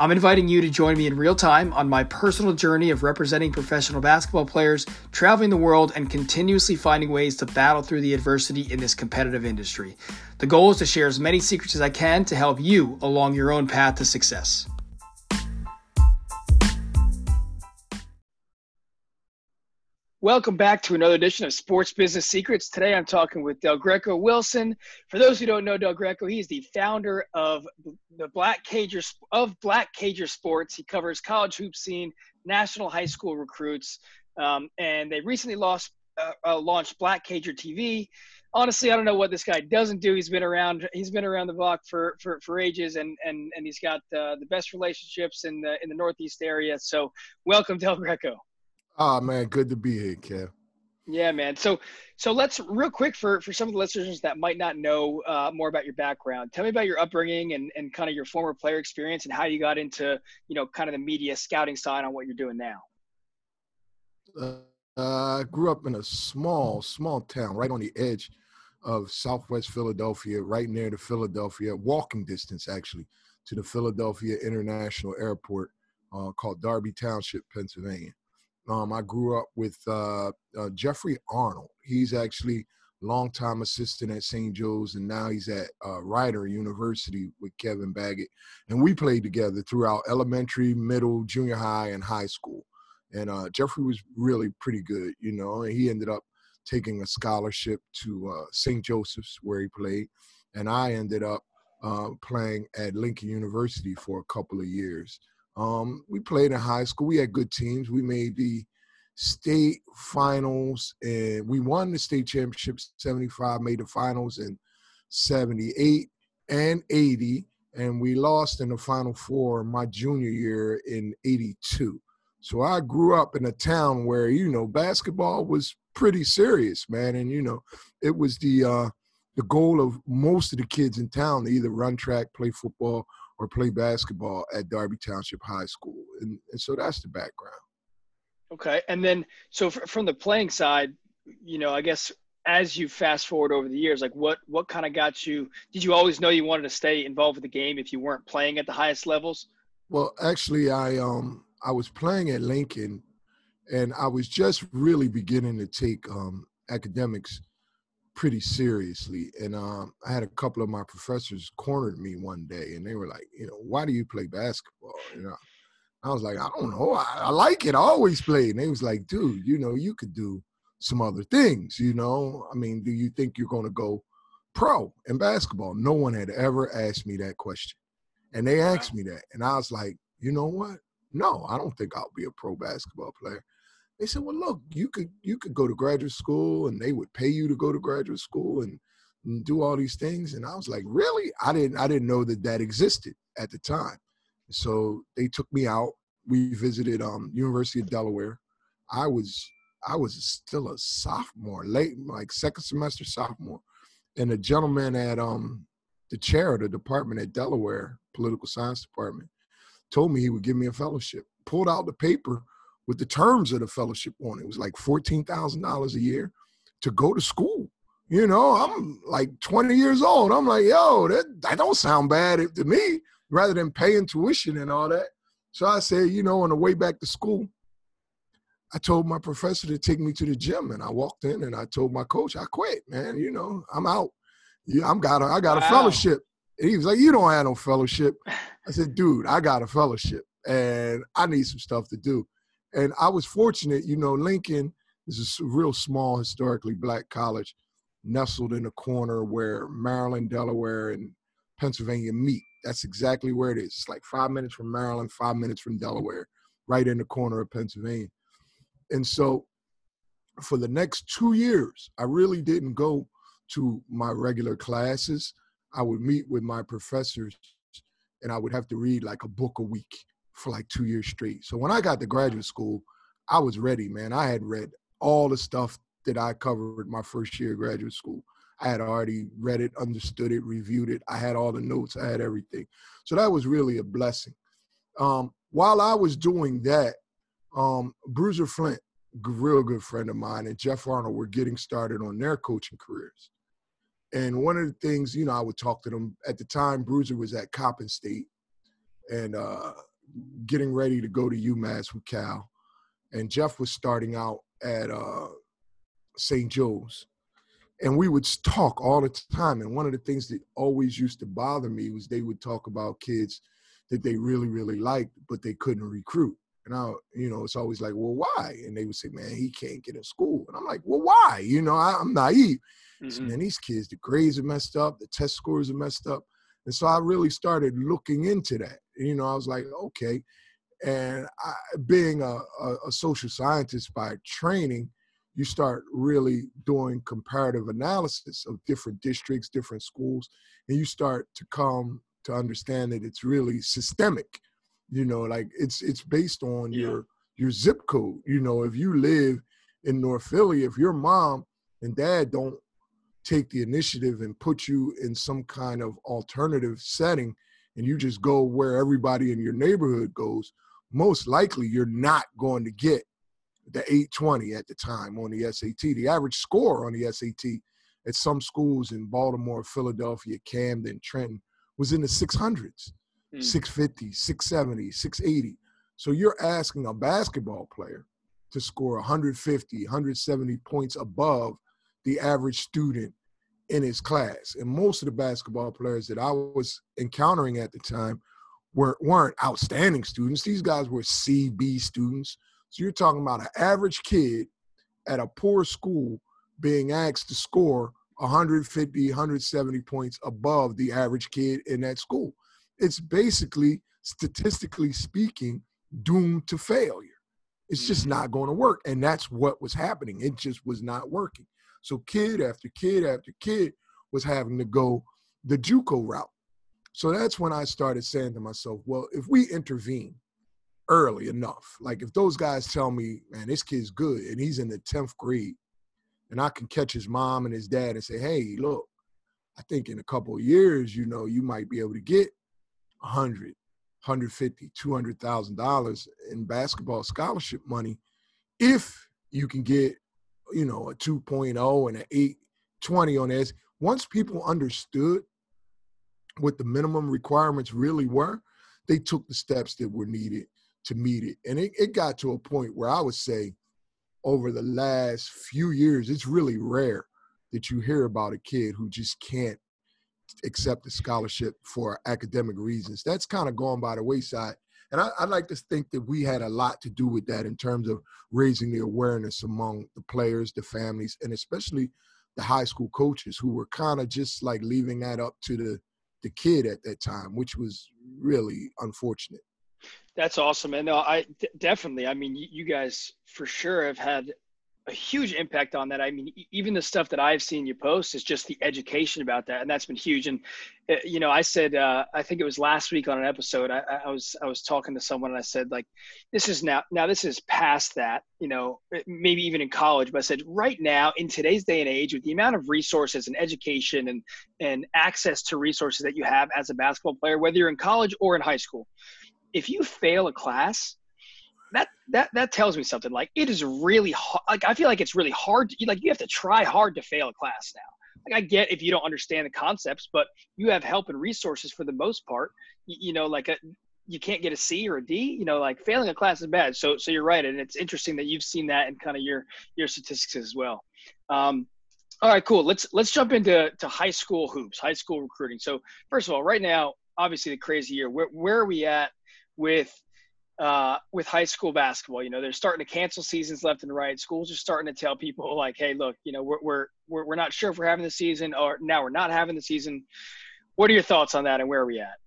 I'm inviting you to join me in real time on my personal journey of representing professional basketball players, traveling the world, and continuously finding ways to battle through the adversity in this competitive industry. The goal is to share as many secrets as I can to help you along your own path to success. Welcome back to another edition of Sports Business Secrets. Today I'm talking with Del Greco Wilson. For those who don't know Del Greco, he's the founder of the Black Cager of Black Cager Sports. He covers college hoop scene, national high school recruits, um, and they recently lost, uh, uh, launched Black Cager TV. Honestly, I don't know what this guy doesn't do. He's been around. He's been around the block for for, for ages, and and and he's got uh, the best relationships in the in the Northeast area. So, welcome, Del Greco. Oh man, good to be here, Kev. Yeah, man. So, so let's real quick for for some of the listeners that might not know uh, more about your background. Tell me about your upbringing and and kind of your former player experience and how you got into you know kind of the media scouting side on what you're doing now. Uh, I grew up in a small small town right on the edge of Southwest Philadelphia, right near the Philadelphia walking distance actually to the Philadelphia International Airport uh, called Darby Township, Pennsylvania. Um, I grew up with uh, uh, Jeffrey Arnold. He's actually longtime assistant at St. Joe's, and now he's at uh, Rider University with Kevin Baggett. And we played together throughout elementary, middle, junior high, and high school. And uh, Jeffrey was really pretty good, you know. And he ended up taking a scholarship to uh, St. Joseph's where he played, and I ended up uh, playing at Lincoln University for a couple of years. Um, we played in high school. We had good teams. We made the state finals and we won the state championship 75, made the finals in 78 and 80. And we lost in the final four my junior year in 82. So I grew up in a town where, you know, basketball was pretty serious, man. And, you know, it was the uh, the goal of most of the kids in town to either run track, play football, or play basketball at Darby Township High School. And, and so that's the background. Okay. And then, so from the playing side, you know, I guess as you fast forward over the years, like what, what kind of got you, did you always know you wanted to stay involved with the game if you weren't playing at the highest levels? Well, actually, I, um, I was playing at Lincoln and I was just really beginning to take um, academics pretty seriously. And um, I had a couple of my professors cornered me one day, and they were like, you know, why do you play basketball? You know, I was like, I don't know, I, I like it. I always played. And they was like, dude, you know, you could do some other things. You know, I mean, do you think you're going to go pro in basketball? No one had ever asked me that question, and they asked me that, and I was like, you know what? No, I don't think I'll be a pro basketball player. They said, "Well, look, you could you could go to graduate school, and they would pay you to go to graduate school and, and do all these things." And I was like, "Really? I didn't I didn't know that that existed at the time." So they took me out. We visited um, University of Delaware. I was I was still a sophomore, late like second semester sophomore, and a gentleman at um the chair of the department at Delaware, political science department, told me he would give me a fellowship. Pulled out the paper with the terms of the fellowship on it. It was like $14,000 a year to go to school. You know, I'm like 20 years old. I'm like, yo, that, that don't sound bad to me, rather than paying tuition and all that. So I said, you know, on the way back to school, I told my professor to take me to the gym, and I walked in and I told my coach, I quit, man. You know, I'm out. Yeah, I'm got a, I got wow. a fellowship. And he was like, you don't have no fellowship. I said, dude, I got a fellowship, and I need some stuff to do and I was fortunate, you know, Lincoln is a real small, historically black college nestled in a corner where Maryland, Delaware, and Pennsylvania meet. That's exactly where it is. It's like five minutes from Maryland, five minutes from Delaware, right in the corner of Pennsylvania. And so for the next two years, I really didn't go to my regular classes. I would meet with my professors and I would have to read like a book a week for like two years straight. So when I got to graduate school, I was ready, man. I had read all the stuff that I covered my first year of graduate school. I had already read it, understood it, reviewed it. I had all the notes, I had everything. So that was really a blessing. Um, while I was doing that, um, Bruiser Flint, real good friend of mine, and Jeff Arnold were getting started on their coaching careers. And one of the things, you know, I would talk to them at the time. Bruiser was at Coppin State, and uh, getting ready to go to UMass with Cal, and Jeff was starting out at uh, St. Joe's, and we would talk all the time. And one of the things that always used to bother me was they would talk about kids that they really, really liked, but they couldn't recruit. And I, you know, it's always like, well, why? And they would say, man, he can't get in school. And I'm like, well, why? You know, I, am naive. Mm-hmm. So, man, these kids, the grades are messed up, the test scores are messed up. And so I really started looking into that. You know, I was like, okay. And I, being a, a, a social scientist by training, you start really doing comparative analysis of different districts, different schools, and you start to come to understand that it's really systemic. You know, like it's it's based on yeah. your your zip code. You know, if you live in North Philly, if your mom and dad don't take the initiative and put you in some kind of alternative setting and you just go where everybody in your neighborhood goes, most likely you're not going to get the 820 at the time on the SAT. The average score on the SAT at some schools in Baltimore, Philadelphia, Camden, Trenton was in the 600s, mm. 650, 670, 680. So you're asking a basketball player to score 150, 170 points above the average student in his class. And most of the basketball players that I was encountering at the time were, weren't outstanding students. These guys were CB students. So you're talking about an average kid at a poor school being asked to score 150, 170 points above the average kid in that school. It's basically, statistically speaking, doomed to failure. It's just mm-hmm. not going to work. And that's what was happening. It just was not working. So kid after kid after kid was having to go the JUCO route. So that's when I started saying to myself, well, if we intervene early enough, like if those guys tell me, man, this kid's good and he's in the 10th grade, and I can catch his mom and his dad and say, hey, look, I think in a couple of years, you know, you might be able to get 100, 150, 200,000 dollars in basketball scholarship money if you can get you know, a 2.0 and an 820 on this. Once people understood what the minimum requirements really were, they took the steps that were needed to meet it. And it, it got to a point where I would say over the last few years, it's really rare that you hear about a kid who just can't accept a scholarship for academic reasons. That's kind of gone by the wayside. And I, would like to think that we had a lot to do with that in terms of raising the awareness among the players, the families, and especially the high school coaches who were kind of just like leaving that up to the the kid at that time, which was really unfortunate. That's awesome, and no, I d- definitely. I mean, you guys for sure have had a huge impact on that. I mean, even the stuff that I've seen you post is just the education about that, and that's been huge. And uh, you know, I said, uh, I think it was last week on an episode, I, I, was I was talking to someone, and I said, like, this is now now this is past that. You know, maybe even in college, but I said, right now in today's day and age, with the amount of resources and education and and access to resources that you have as a basketball player, whether you're in college or in high school, if you fail a class that that that tells me something. Like it is really hard. Like I feel like it's really hard. To, like you have to try hard to fail a class now. Like I get if you don't understand the concepts, but you have help and resources for the most part. You, you know, like a, you can't get a C or a D. You know, like failing a class is bad. So so you're right, and it's interesting that you've seen that in kind of your your statistics as well. Um, all right, cool. Let's let's jump into to high school hoops, high school recruiting. So first of all, right now, obviously the crazy year. Where where are we at with uh, with high school basketball. You know, they're starting to cancel seasons left and right. Schools are starting to tell people like, "Hey, look, you know, we're we're we're, we're not sure if we're having the season, or now we're not having the season." What are your thoughts on that, and where are we at?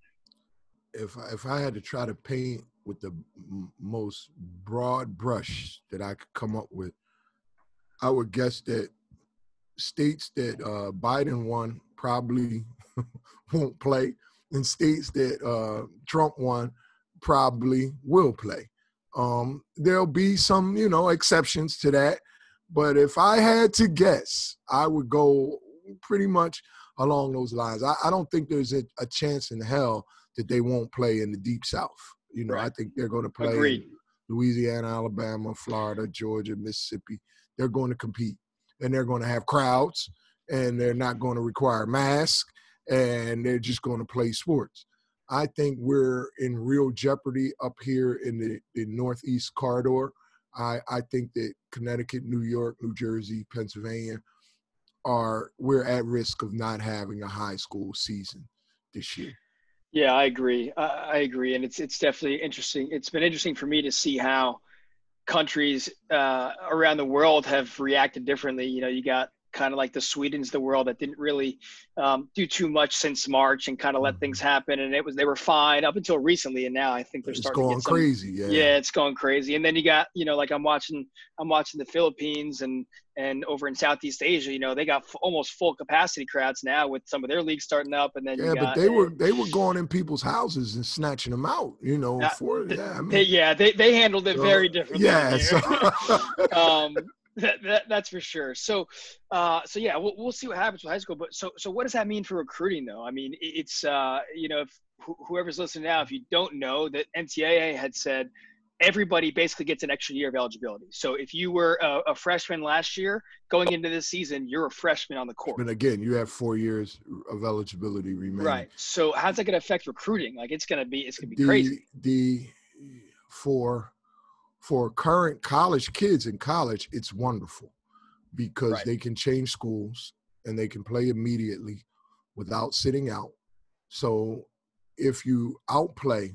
If I, if I had to try to paint with the m- most broad brush that I could come up with, I would guess that states that uh, Biden won probably won't play, and states that uh, Trump won probably will play. Um, there'll be some, you know, exceptions to that. But if I had to guess, I would go pretty much along those lines. I, I don't think there's a, a, chance in hell that they won't play in the deep south. You know, right. I think they're going to play Louisiana, Alabama, Florida, Georgia, Mississippi. They're going to compete and they're going to have crowds and they're not going to require masks and they're just going to play sports. I think we're in real jeopardy up here in the, the Northeast corridor. I, I think that Connecticut, New York, New Jersey, Pennsylvania are we're at risk of not having a high school season this year. Yeah, I agree. I, I agree, and it's it's definitely interesting. It's been interesting for me to see how countries uh, around the world have reacted differently. You know, you got kind of like the Sweden's the world that didn't really um, do too much since March and kind of let things mm-hmm. happen. And it was they were fine up until recently, and now I think they're it's starting going to get some, crazy. Yeah, yeah, it's going crazy. And then you got you know like I'm watching I'm watching the Philippines and and over in Southeast Asia, you know they got f- almost full capacity crowds now with some of their leagues starting up. And then yeah, got, but they were they were going in people's houses and snatching them out. You know, for yeah, I mean, they, yeah, they they handled it very differently. Yeah, so. um, that, that, that's for sure. So, uh, so yeah, we'll, we'll see what happens with high school. But so, so what does that mean for recruiting, though? I mean, it's uh, you know, if wh- whoever's listening now, if you don't know, that NCAA had said everybody basically gets an extra year of eligibility. So if you were a, a, freshman last year going into this season, you're a freshman on the court. And again, you have four years of eligibility remaining. Right. So how's that going to affect recruiting? Like it's going to be, it's going to be the, crazy. The for for current college kids in college, it's wonderful because right. they can change schools and they can play immediately without sitting out. So if you outplay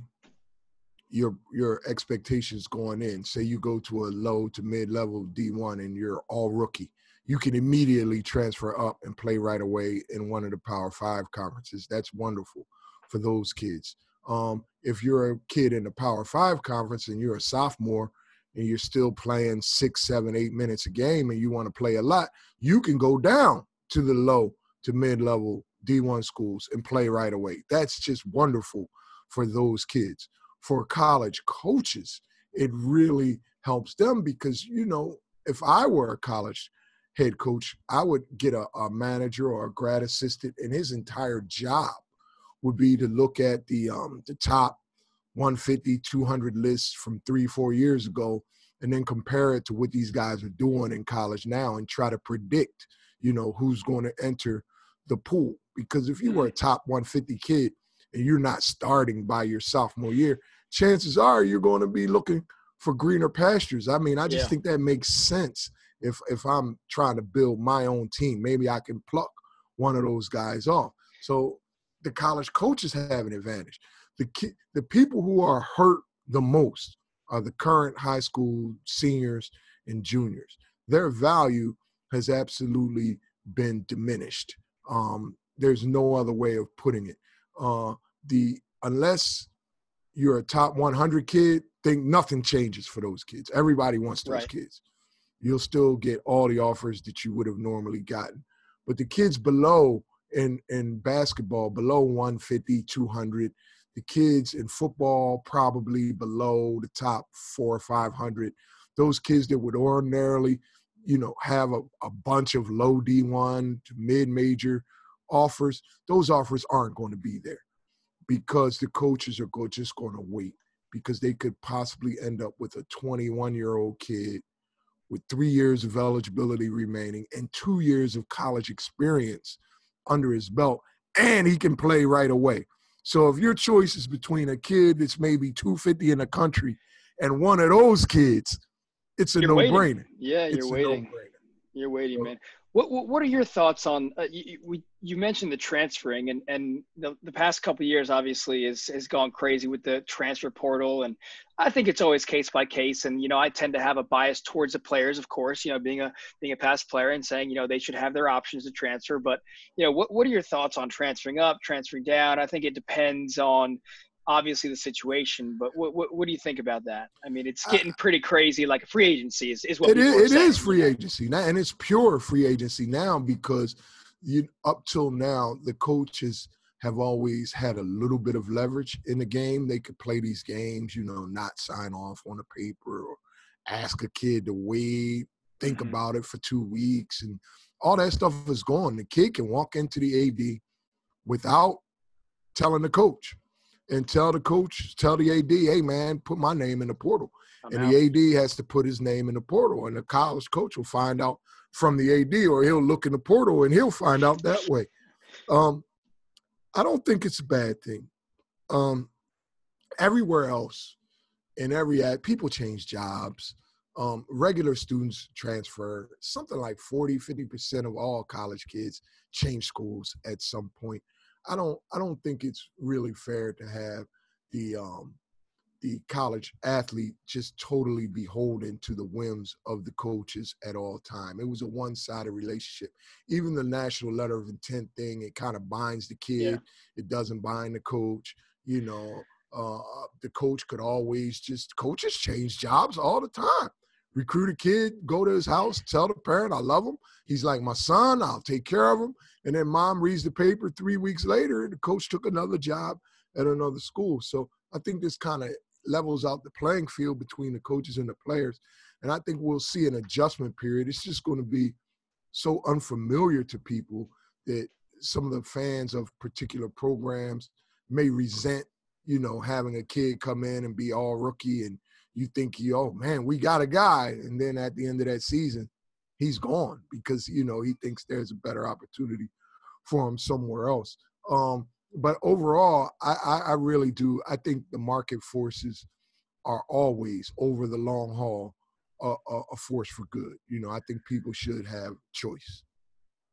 your your expectations going in, say you go to a low to mid level D1 and you're all rookie, you can immediately transfer up and play right away in one of the Power Five conferences. That's wonderful for those kids. Um, if you're a kid in the Power Five conference and you're a sophomore and you're still playing six, seven, eight minutes a game and you want to play a lot, you can go down to the low to mid level D1 schools and play right away. That's just wonderful for those kids. For college coaches, it really helps them because, you know, if I were a college head coach, I would get a, a manager or a grad assistant, and his entire job would be to look at the um, the top 150, 200 lists from three, four years ago, and then compare it to what these guys are doing in college now and try to predict, you know, who's going to enter the pool. Because if you were a mm. top 150 kid and you're not starting by your sophomore year, chances are you're going to be looking for greener pastures. I mean, I just yeah. think that makes sense if if I'm trying to build my own team. Maybe I can pluck one of those guys off. So the college coaches have an advantage the ki- the people who are hurt the most are the current high school seniors and juniors. Their value has absolutely been diminished. Um, there's no other way of putting it. Uh, the unless you're a top 100 kid, think nothing changes for those kids. Everybody wants those right. kids. You'll still get all the offers that you would have normally gotten. But the kids below in in basketball, below 150, 200, the kids in football probably below the top four or 500. Those kids that would ordinarily, you know, have a, a bunch of low D1 to mid-major offers, those offers aren't going to be there because the coaches are go, just going to wait because they could possibly end up with a 21-year-old kid with three years of eligibility remaining and two years of college experience under his belt, and he can play right away. So if your choice is between a kid that's maybe 250 in the country and one of those kids, it's a no-brainer. Yeah, you're it's waiting. You're waiting, man. What, what, are your thoughts on uh, you, we, you mentioned the transferring and and the, the past couple years obviously is has gone crazy with the transfer portal. And I think it's always case by case. And you know I tend to have a bias towards the players of course you know being a being a past player and saying you know they should have their options to transfer. But you know what what are your thoughts on transferring up transferring down? I think it depends on obviously the situation, but what, what, what, do you think about that? I mean, it's getting pretty crazy. Like free agency is, is what it is. It is free agency now, and it's pure free agency now because you up till now the coaches have always had a little bit of leverage in the game. They could play these games, you know, not sign off on a paper or ask a kid to wait, think mm-hmm. about it for two weeks, and all that stuff is gone. The kid can walk into the AD without telling the coach and tell the coach, tell the AD, hey man, put my name in the portal. I'm and out. the AD has to put his name in the portal, and the college coach will find out from the AD, or he'll look in the portal and he'll find out that way. Um, I don't think it's a bad thing. Um, everywhere else, in every ad, people change jobs. Um, regular students transfer. Something like 40, 50% of all college kids change schools at some point. I don't I don't think it's really fair to have the um, the college athlete just totally beholden to the whims of the coaches at all time. It was a one-sided relationship. Even the national letter of intent thing, it kind of binds the kid. Yeah. It doesn't bind the coach. You know, uh, the coach could always just coaches change jobs all the time. Recruit a kid, go to his house, tell the parent I love him. He's like my son. I'll take care of him. And then mom reads the paper three weeks later. The coach took another job at another school. So I think this kind of levels out the playing field between the coaches and the players. And I think we'll see an adjustment period. It's just going to be so unfamiliar to people that some of the fans of particular programs may resent, you know, having a kid come in and be all rookie and you think, oh man, we got a guy. And then at the end of that season, he's gone because, you know, he thinks there's a better opportunity for him somewhere else. Um, but overall, I, I, I really do. I think the market forces are always over the long haul a, a, a, force for good. You know, I think people should have choice.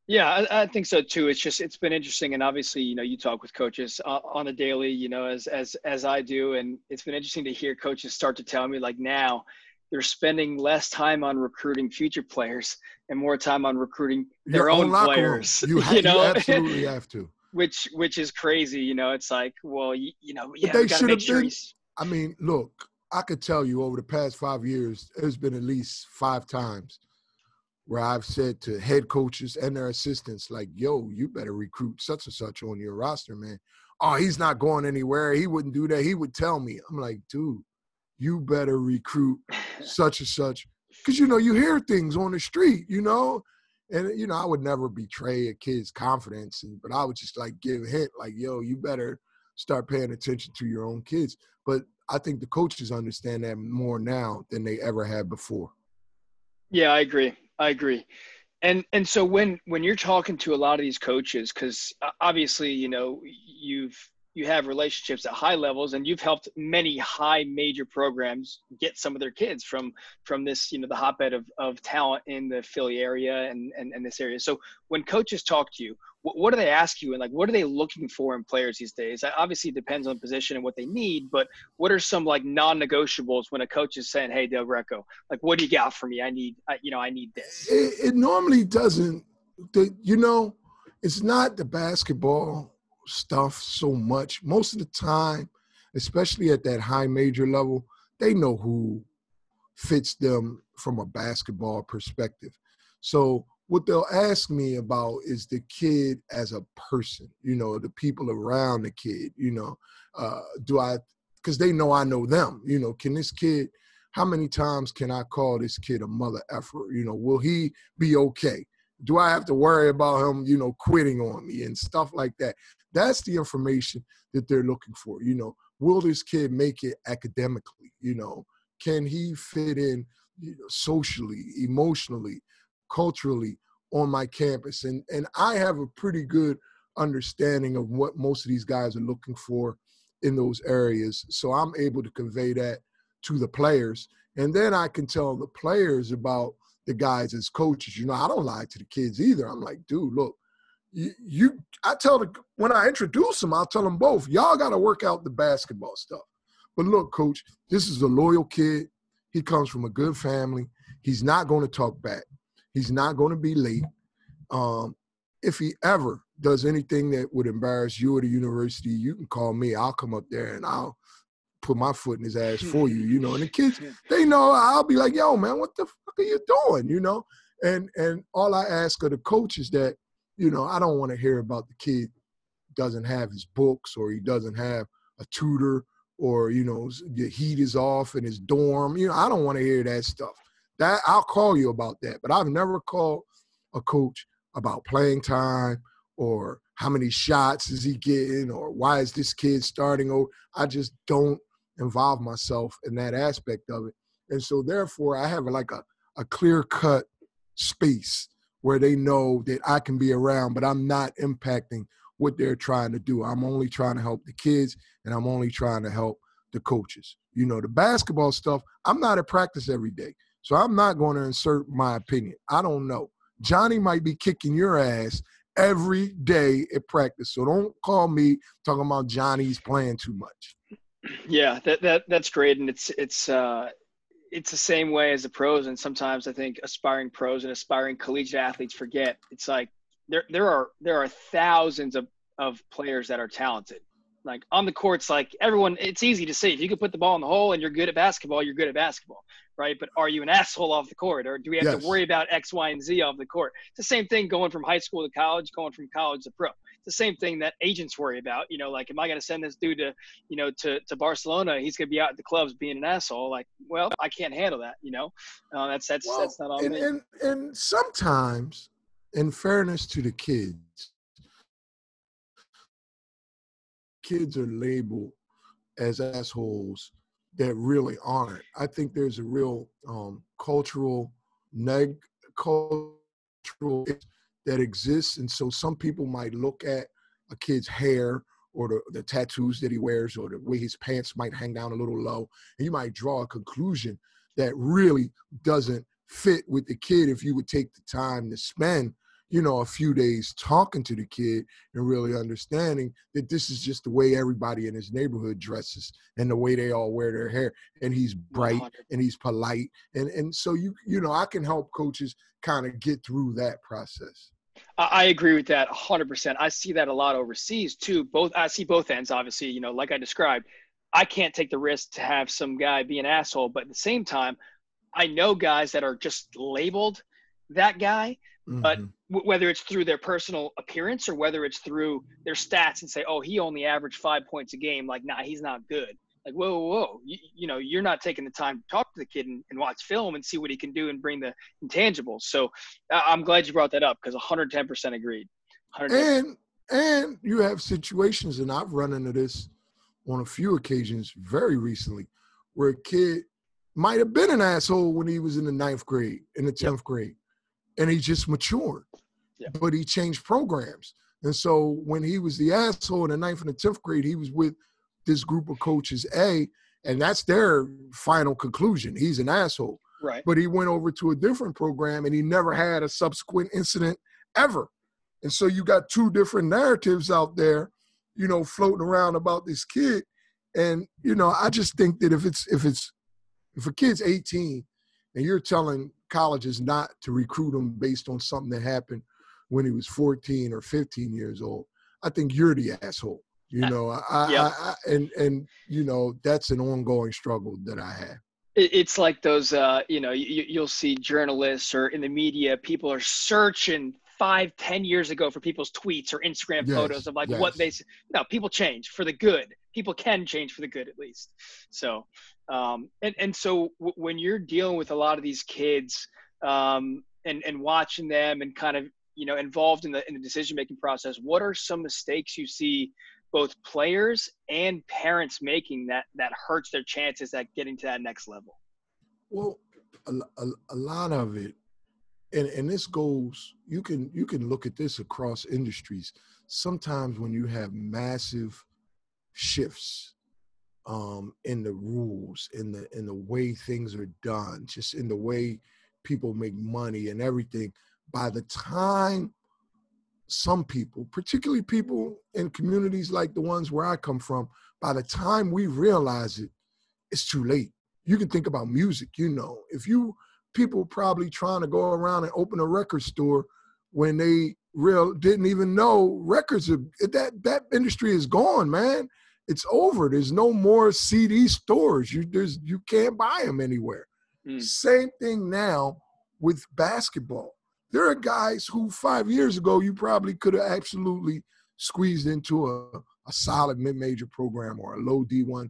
Yeah, I, I, think so too. It's just it's been interesting, and obviously, you know, you talk with coaches uh, on a daily, you know, as as as I do, and it's been interesting to hear coaches start to tell me like now they're spending less time on recruiting future players and more time on recruiting their Your own, own players. You, ha- you, know? you absolutely have to which which is crazy. You know, it's like, well, you, you know, yeah, they should have sure been. I mean, look, I could tell you over the past five years, there's been at least five times where I've said to head coaches and their assistants, like, yo, you better recruit such and such on your roster, man. Oh, he's not going anywhere. He wouldn't do that. He would tell me. I'm like, dude, you better recruit such and such. Because, you know, you hear things on the street, you know, and you know, I would never betray a kid's confidence, but I would just like give a hint, like, "Yo, you better start paying attention to your own kids." But I think the coaches understand that more now than they ever had before. Yeah, I agree. I agree. And and so when when you're talking to a lot of these coaches, because uh, obviously, you know, you've you have relationships at high levels and you've helped many high major programs get some of their kids from from this you know the hotbed of, of talent in the philly area and, and and this area. So when coaches talk to you what, what do they ask you and like what are they looking for in players these days? Obviously it depends on position and what they need but what are some like non-negotiables when a coach is saying hey del greco like what do you got for me? I need I, you know i need this. It, it normally doesn't the, you know it's not the basketball stuff so much. Most of the time, especially at that high major level, they know who fits them from a basketball perspective. So what they'll ask me about is the kid as a person, you know, the people around the kid, you know, uh, do I, because they know I know them, you know, can this kid, how many times can I call this kid a mother effer? You know, will he be okay? Do I have to worry about him, you know, quitting on me and stuff like that? That's the information that they're looking for. You know, will this kid make it academically? You know, can he fit in you know, socially, emotionally, culturally on my campus? And and I have a pretty good understanding of what most of these guys are looking for in those areas. So I'm able to convey that to the players. And then I can tell the players about the guys as coaches. You know, I don't lie to the kids either. I'm like, dude, look, you, you I tell the when I introduce them, I'll tell them both, y'all got to work out the basketball stuff. But look, coach, this is a loyal kid. He comes from a good family. He's not going to talk back. He's not going to be late. Um, if he ever does anything that would embarrass you or the university, you can call me. I'll come up there and I'll put my foot in his ass for you, you know. And the kids, they know I'll be like, yo, man, what the fuck are you doing? You know? And and all I ask of the coach is that you know, I don't want to hear about the kid doesn't have his books or he doesn't have a tutor or you know the heat is off in his dorm. You know, I don't want to hear that stuff. That I'll call you about that, but I've never called a coach about playing time or how many shots is he getting or why is this kid starting over. I just don't involve myself in that aspect of it. And so therefore I have like a, a clear cut space where they know that I can be around, but I'm not impacting what they're trying to do. I'm only trying to help the kids and I'm only trying to help the coaches. You know, the basketball stuff, I'm not at practice every day. So I'm not going to insert my opinion. I don't know. Johnny might be kicking your ass every day at practice. So don't call me talking about Johnny's playing too much. Yeah, that, that that's great. And it's it's uh it's the same way as the pros. And sometimes I think aspiring pros and aspiring collegiate athletes forget it's like there there are there are thousands of, of players that are talented. Like on the courts, like everyone, it's easy to see. If you can put the ball in the hole and you're good at basketball, you're good at basketball right? But are you an asshole off the court, or do we have yes. to worry about X, Y, and Z off the court? It's the same thing going from high school to college, going from college to pro. The same thing that agents worry about. You know, like, am I going to send this dude to, you know, to to Barcelona? He's going to be out at the clubs being an asshole. Like, well, I can't handle that. You know, uh, that's that's well, that's not all. And, me. and and sometimes, in fairness to the kids, kids are labeled as assholes that really aren't. I think there's a real um, cultural neg cultural that exists, and so some people might look at a kid's hair or the, the tattoos that he wears or the way his pants might hang down a little low, and you might draw a conclusion that really doesn't fit with the kid if you would take the time to spend you know, a few days talking to the kid and really understanding that this is just the way everybody in his neighborhood dresses and the way they all wear their hair. And he's bright and he's polite. And and so you you know, I can help coaches kind of get through that process. I agree with that 100%. I see that a lot overseas too. Both I see both ends obviously, you know, like I described. I can't take the risk to have some guy be an asshole, but at the same time, I know guys that are just labeled that guy Mm-hmm. But w- whether it's through their personal appearance or whether it's through their stats and say, oh, he only averaged five points a game, like, nah, he's not good. Like, whoa, whoa, whoa. You, you know, you're not taking the time to talk to the kid and, and, watch film and see what he can do and bring the intangibles. So I'm glad you brought that up because 110% agreed. 110%. And and you have situations, and I've run into this on a few occasions very recently, where a kid might have been an asshole when he was in the ninth grade, in the tenth grade and he just matured. Yeah. But he changed programs. And so when he was the asshole in the ninth and the tenth grade, he was with this group of coaches A, and that's their final conclusion. He's an asshole. Right. But he went over to a different program and he never had a subsequent incident ever. And so you got two different narratives out there, you know, floating around about this kid. And, you know, I just think that if it's if it's if a kid's 18 and you're telling colleges not to recruit him based on something that happened when he was 14 or 15 years old. I think you're the asshole. You uh, know, I, yep. I, I, and and you know that's an ongoing struggle that I have. It's like those, uh, you know, you, you'll see journalists or in the media, people are searching five, ten years ago for people's tweets or Instagram yes, photos of like yes. what they. No, people change for the good. People can change for the good at least. So um, and, and so w- when you're dealing with a lot of these kids um, and, and watching them and kind of, you know, involved in the, in the decision-making process, what are some mistakes you see both players and parents making that, that hurts their chances at getting to that next level? Well, a, a, a lot of it, and, and this goes, you can, you can look at this across industries. Sometimes when you have massive shifts um, in the rules, in the in the way things are done, just in the way people make money and everything. By the time some people, particularly people in communities like the ones where I come from, by the time we realize it, it's too late. You can think about music, you know. If you people probably trying to go around and open a record store when they real didn't even know records are that that industry is gone, man it's over. There's no more CD stores. You there's you can't buy them anywhere. Mm. Same thing now with basketball. There are guys who five years ago you probably could have absolutely squeezed into a, a solid mid-major program or a low D1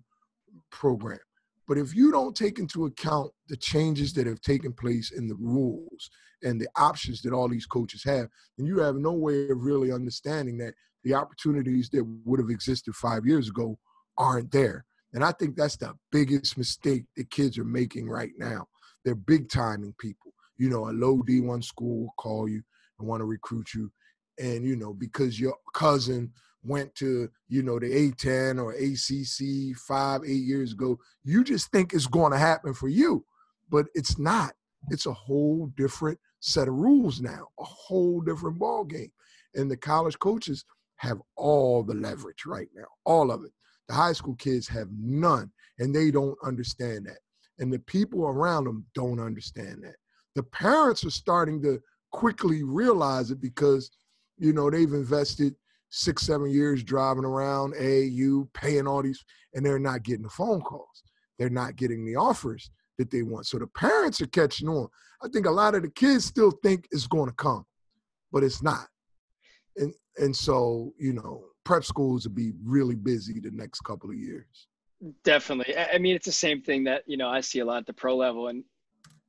program. But if you don't take into account the changes that have taken place in the rules and the options that all these coaches have, then you have no way of really understanding that the opportunities that would have existed five years ago aren't there. And I think that's the biggest mistake that kids are making right now. They're big timing people. You know, a low D1 school will call you and want to recruit you. And, you know, because your cousin went to, you know, the A10 or ACC five, eight years ago, you just think it's going to happen for you. But it's not. It's a whole different set of rules now, a whole different ball game. And the college coaches have all the leverage right now, all of it. The high school kids have none, and they don't understand that. And the people around them don't understand that. The parents are starting to quickly realize it because, you know, they've invested six, seven years driving around AAU paying all these, and they're not getting the phone calls. They're not getting the offers that they want. So the parents are catching on. I think a lot of the kids still think it's going to come, but it's not. And and so, you know, prep schools will be really busy the next couple of years. Definitely. I mean, it's the same thing that, you know, I see a lot at the pro level and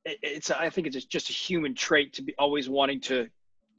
it's, I think it's just a human trait to be always wanting to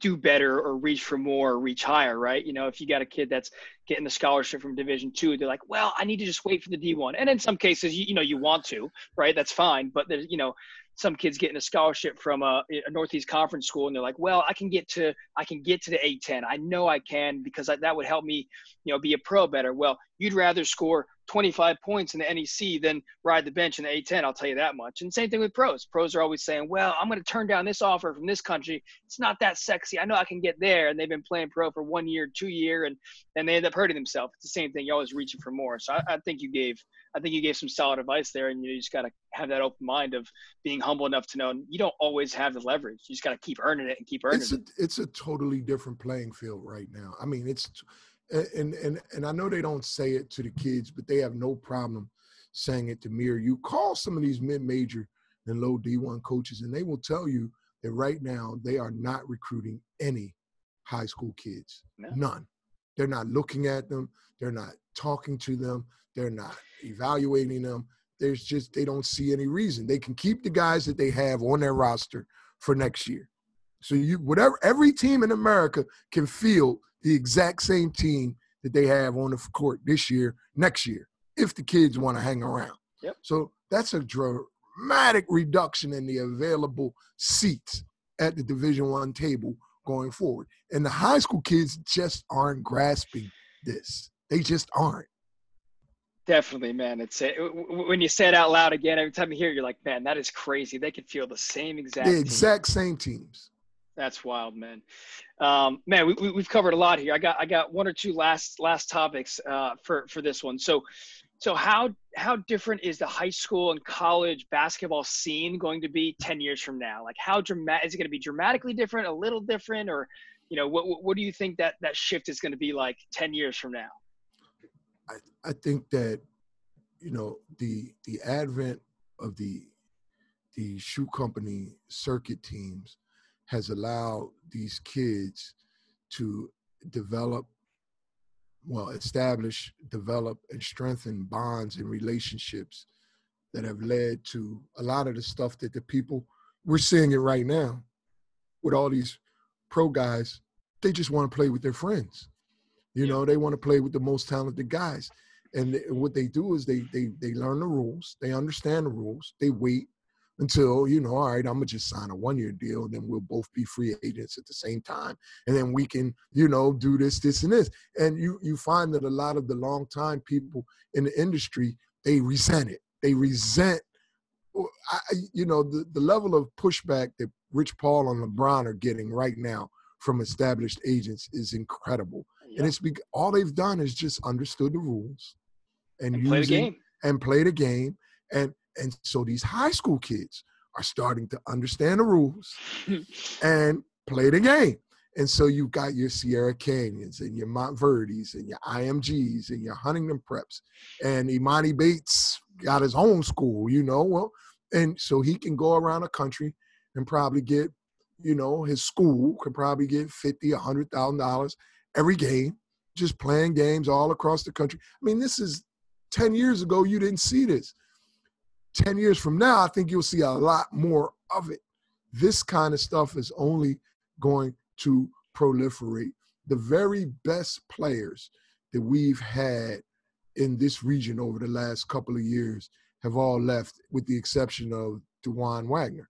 do better or reach for more or reach higher, right? You know, if you got a kid that's getting the scholarship from Division two, they're like, well, I need to just wait for the D one. And in some cases, you, you know, you want to, right? That's fine. But there's, you know, some kids getting a scholarship from a, a, Northeast Conference school, and they're like, "Well, I can get to I can get to the A10. I know I can because I, that would help me, you know, be a pro better." Well, you'd rather score 25 points in the NEC than ride the bench in the A10. I'll tell you that much. And same thing with pros. Pros are always saying, "Well, I'm going to turn down this offer from this country. It's not that sexy. I know I can get there." And they've been playing pro for one year, two year, and and they end up hurting themselves. It's the same thing. You're always reaching for more. So I, I think you gave I think you gave some solid advice there, and you just got to have that open mind of being humble enough to know you don't always have the leverage. You just got to keep earning it and keep earning it's a, it. It's a totally different playing field right now. I mean, it's and and and I know they don't say it to the kids, but they have no problem saying it to me or you. Call some of these mid-major and low D1 coaches, and they will tell you that right now they are not recruiting any high school kids. No. None. They're not looking at them. They're not talking to them. They're not evaluating them. There's just they don't see any reason. They can keep the guys that they have on their roster for next year. So you whatever every team in America can field the exact same team that they have on the court this year, next year, if the kids want to hang around. Yep. So that's a dramatic reduction in the available seats at the Division One table going forward. And the high school kids just aren't grasping this. They just aren't. Definitely, man. It's uh, when you say it out loud again every time you hear it, you're like, man, that is crazy. They could feel the same exact. The exact team. same teams. That's wild, man. Um, man, we, we, have covered a lot here. I got I got one or two last last topics uh, for for this one. So, so how how different is the high school and college basketball scene going to be ten years from now? Like, how dramatic is it going to be? Dramatically different, a little different, or you know, what what do you think that that shift is going to be like ten years from now? I, I think that you know the the advent of the the shoe company circuit teams has allowed these kids to develop well establish develop and strengthen bonds and relationships that have led to a lot of the stuff that the people we're seeing it right now with all these pro guys they just want to play with their friends you know, they want to play with the most talented guys. And what they do is they they they learn the rules, they understand the rules, they wait until you know, all right, I'm gonna just sign a one year deal, and then we'll both be free agents at the same time, and then we can you know do this, this, and this. And you you find that a lot of the long time people in the industry they resent it. They resent, uh, I, you know, the the level of pushback that Rich Paul and LeBron are getting right now from established agents is incredible. And it's because all they've done is just understood the rules and, and play the game and play the game. And and so these high school kids are starting to understand the rules and play the game. And so you've got your Sierra Canyons and your Montverdes and your IMGs and your Huntington Preps. And Emoni Bates got his own school, you know. Well, and so he can go around the country and probably get, you know, his school could probably get fifty, a hundred thousand dollars every game, just playing games all across the country. I mean, this is 10 years ago, you didn't see this. 10 years from now, I think you'll see a lot more of it. This kind of stuff is only going to proliferate. The very best players that we've had in this region over the last couple of years have all left, with the exception of Dajuan Wagner.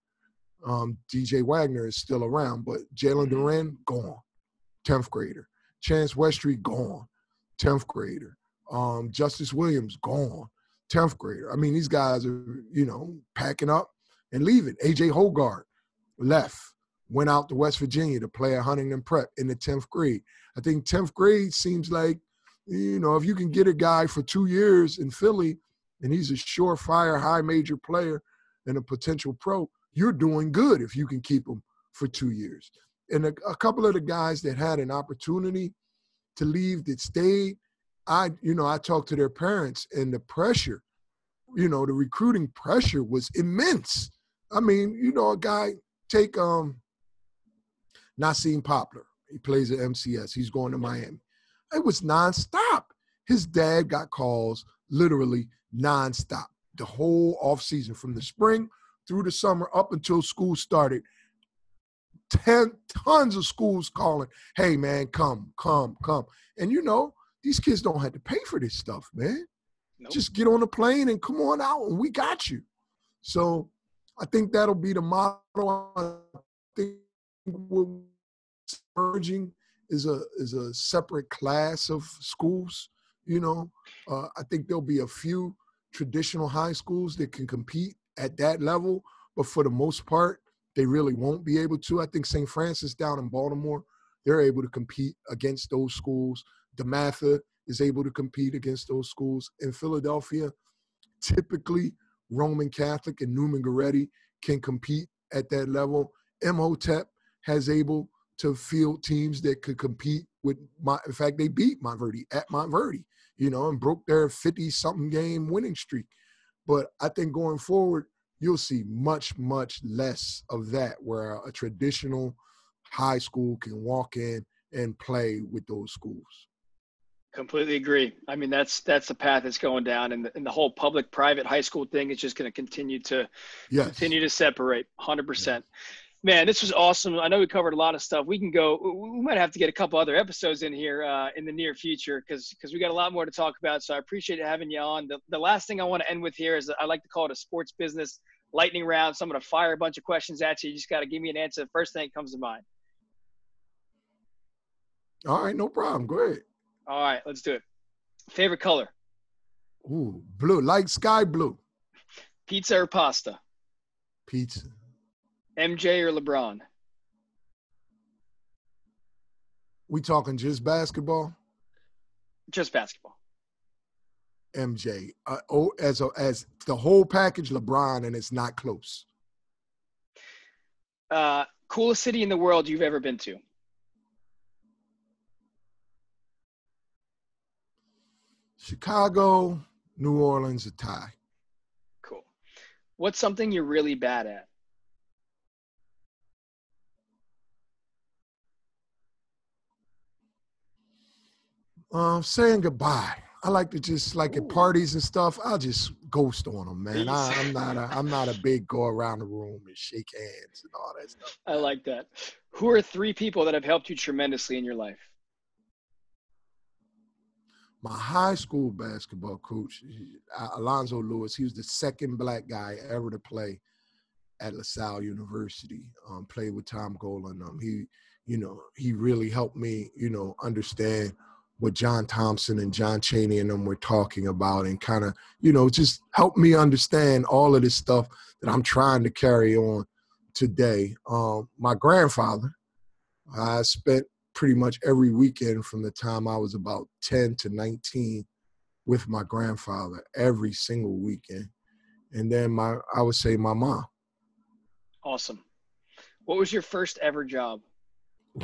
Um, DJ Wagner is still around, but Jalen mm-hmm. Gone. 10th grader. Chance Westry, gone. 10th grader. Um, Justice Williams, gone. 10th grader. I mean, these guys are, you know, packing up and leaving. AJ Hoggard left, went out to West Virginia to play at Huntington Prep in the 10th grade. I think 10th grade seems like, you know, if you can get a guy for two years in Philly and he's a surefire high major player and a potential pro, you're doing good if you can keep him for two years. And a, a couple of the guys that had an opportunity to leave that stayed, I, you know, I talked to their parents and the pressure, you know, the recruiting pressure was immense. I mean, you know, a guy take um Nassim Poplar. He plays at MCS. He's going to Miami. It was nonstop. His dad got calls literally nonstop the whole off season from the spring through the summer up until school started. Ten tons of schools calling, hey man, come, come, come. And you know, these kids don't have to pay for this stuff, man. Nope. Just get on the plane and come on out and we got you. So I think that'll be the model. I think we're merging is a is a separate class of schools. You know, uh, I think there'll be a few traditional high schools that can compete at that level, but for the most part, they really won't be able to. I think St. Francis down in Baltimore, they're able to compete against those schools. DeMatha is able to compete against those schools. In Philadelphia, typically Roman Catholic and Neumann Goretti can compete at that level. Imhotep has able to field teams that could compete with my in fact they beat Montverde at Montverde, you know, and broke their 50 something game winning streak. But I think going forward, you'll see much, much less of that where a traditional high school can walk in and play with those schools. Completely agree. I mean, that's that's the path that's going down, and the, and the whole public-private high school thing is just going to continue to yes. continue to separate. Hundred percent. Man, this was awesome. I know we covered a lot of stuff. We can go. We might have to get a couple other episodes in here uh, in the near future because because we got a lot more to talk about. So I appreciate having you on. The, the last thing I want to end with here is I like to call it a sports business lightning round. So I'm going to fire a bunch of questions at you. You just got to give me an answer. The first thing that comes to mind. All right, no problem. Go ahead. All right, let's do it. Favorite color? Ooh, blue, like sky blue. Pizza or pasta? Pizza. MJ or LeBron? We talking just basketball? Just basketball. MJ. Uh, oh, as a, as the whole package, LeBron, and it's not close. Uh, coolest city in the world you've ever been to? Chicago, New Orleans, a tie. Cool. What's something you're really bad at? Um, saying goodbye. I like to just like Ooh. at parties and stuff. I'll just ghost on them, man. I, am not a I'm not a big go around the room and shake hands and all that stuff. I like that. Who are three people that have helped you tremendously in your life? My high school basketball coach, Alonzo Lewis, he was the second black guy ever to play at LaSalle University. Um, played with Tom Gola. Um, he, you know, he really helped me, you know, understand what John Thompson and John Chaney and them were talking about and kind of, you know, just helped me understand all of this stuff that I'm trying to carry on today. Um, my grandfather, I spent pretty much every weekend from the time I was about 10 to 19 with my grandfather every single weekend. And then my, I would say my mom. Awesome. What was your first ever job?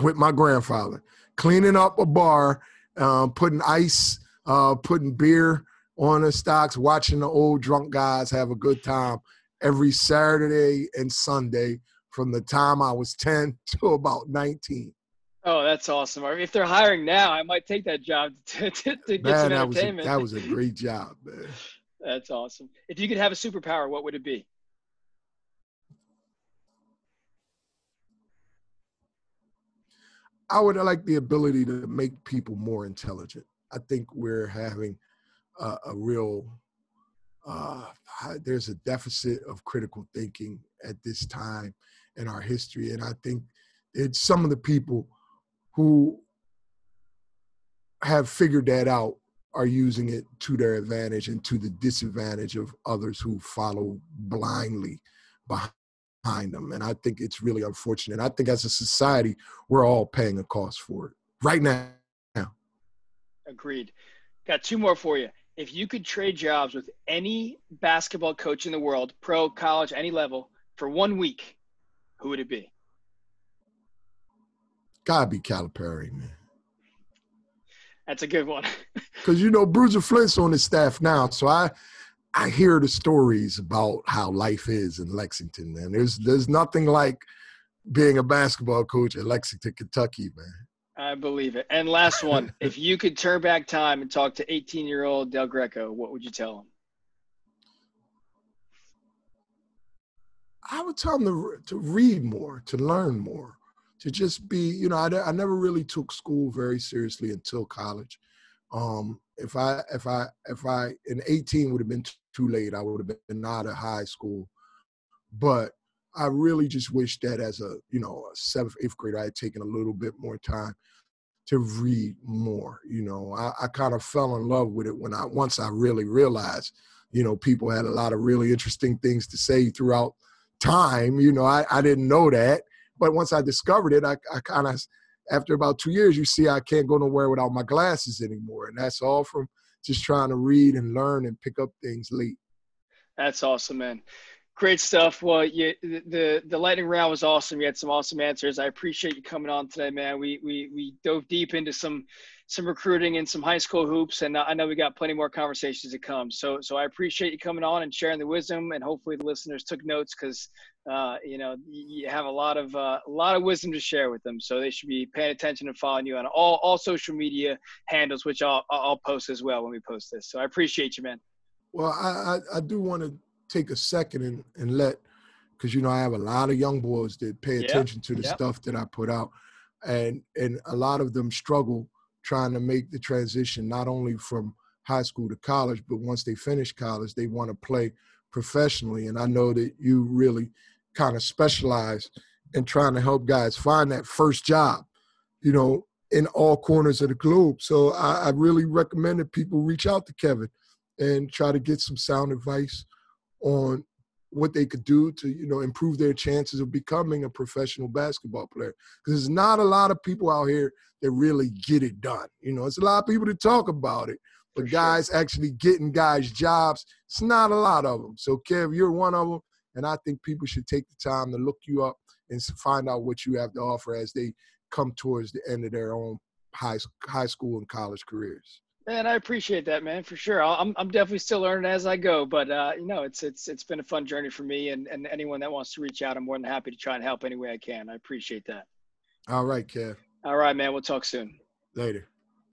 With my grandfather, cleaning up a bar uh, putting ice, uh, putting beer on the stocks, watching the old drunk guys have a good time every Saturday and Sunday from the time I was 10 to about 19. Oh, that's awesome. I mean, if they're hiring now, I might take that job to, to, to get man, some entertainment. That was, a, that was a great job, man. That's awesome. If you could have a superpower, what would it be? I would like the ability to make people more intelligent. I think we're having a, a real uh, there's a deficit of critical thinking at this time in our history, and I think it's some of the people who have figured that out are using it to their advantage and to the disadvantage of others who follow blindly behind them. And I think it's really unfortunate. I think as a society, we're all paying a cost for it right now. Agreed. Got two more for you. If you could trade jobs with any basketball coach in the world, pro, college, any level, for one week, who would it be? Gotta be Calipari, man. That's a good one. Because you know Bruiser Flint's on his staff now, so I I hear the stories about how life is in Lexington, man. There's there's nothing like being a basketball coach at Lexington, Kentucky, man. I believe it. And last one, if you could turn back time and talk to 18 year old Del Greco, what would you tell him? I would tell him to, to read more, to learn more, to just be, you know, I, I never really took school very seriously until college. Um, if I, if I, if I, in 18 would have been too late, I would have been out of high school. But I really just wish that as a, you know, a seventh, eighth grader, I had taken a little bit more time to read more. You know, I, I kind of fell in love with it when I, once I really realized, you know, people had a lot of really interesting things to say throughout time. You know, I, I didn't know that. But once I discovered it, I, I kind of, after about two years, you see I can't go nowhere without my glasses anymore. And that's all from just trying to read and learn and pick up things late. That's awesome, man. Great stuff. Well, you, the the lightning round was awesome. You had some awesome answers. I appreciate you coming on today, man. We we we dove deep into some some recruiting and some high school hoops, and I know we got plenty more conversations to come. So so I appreciate you coming on and sharing the wisdom, and hopefully the listeners took notes because uh, you know you have a lot of uh, a lot of wisdom to share with them. So they should be paying attention and following you on all all social media handles, which I'll I'll post as well when we post this. So I appreciate you, man. Well, I I, I do want to take a second and, and let because you know I have a lot of young boys that pay attention to the stuff that I put out, and and a lot of them struggle trying to make the transition not only from high school to college, but once they finish college, they want to play professionally. And I know that you really kind of specialize in trying to help guys find that first job, you know, in all corners of the globe. So I, I really recommend that people reach out to Kevin and try to get some sound advice on what they could do to you know improve their chances of becoming a professional basketball player. Because there's not a lot of people out here that really get it done you know? It's a lot of people that talk about it but guys actually getting guys jobs it's not a lot of them so kev you're one of them and i think people should take the time to look you up and find out what you have to offer as they come towards the end of their own high, high school and college careers Man, I appreciate that, man, for sure. I'm I'm definitely still learning as I go, but uh, you know, it's it's it's been a fun journey for me, and and anyone that wants to reach out, I'm more than happy to try and help any way I can. I appreciate that. All right, Kev. All right, man. We'll talk soon. Later.